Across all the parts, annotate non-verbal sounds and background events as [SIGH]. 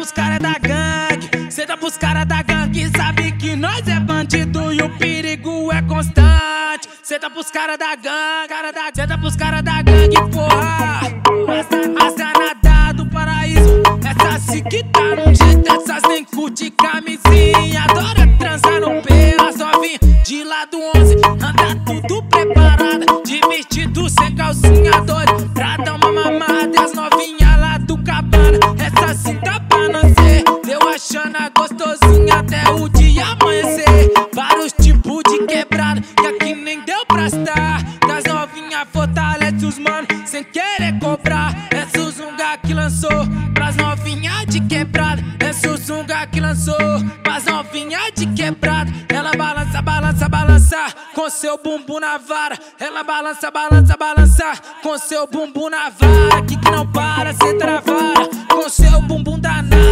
pros cara da gangue, Senta dá pros cara da gangue. Sabe que nós é bandido e o perigo é constante. Senta dá pros cara da gangue, cara da, cê pros cara da gangue, porra. Essa, é nada do paraíso, essa se que tá no jeito, essas nem curte camisinha. Adora transar no pé. Gostosinha até o dia amanhecer. Vários tipos de quebrada, e aqui nem deu pra estar. Das novinhas fortalece os mano, sem querer cobrar. É Suzunga que lançou, pras novinhas de quebrada. É Suzunga que lançou, pras novinhas de quebrada. Ela balança, balança, balança, com seu bumbum na vara. Ela balança, balança, balança, com seu bumbum na vara. Que que não para, cê travara. Com seu bumbum danado,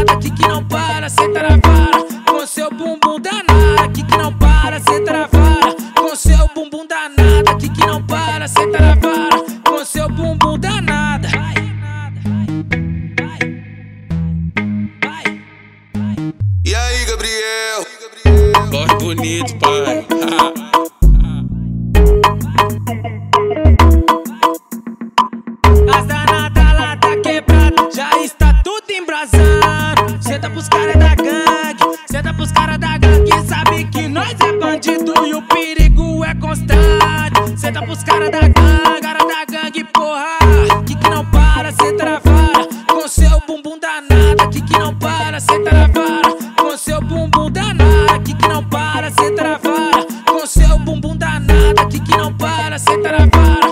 para, cê travara. Com seu bumbum danado, que que não para, cê travara. Com seu bumbum danado, que que não para, cê travara. Com seu bumbum danada. E aí, Gabriel? Corre bonito, pai. [LAUGHS] Senta pros cara da gangue, senta pros cara da gangue. Sabe que nós é bandido e o perigo é constante. Senta pros cara da gangue, cara da gangue, porra. Que que não para, cê travara. Com seu bumbum danado, que que não para, cê travara. Com seu bumbum danado, que que não para, cê travara. Com seu bumbum danado, que que não para, cê travara.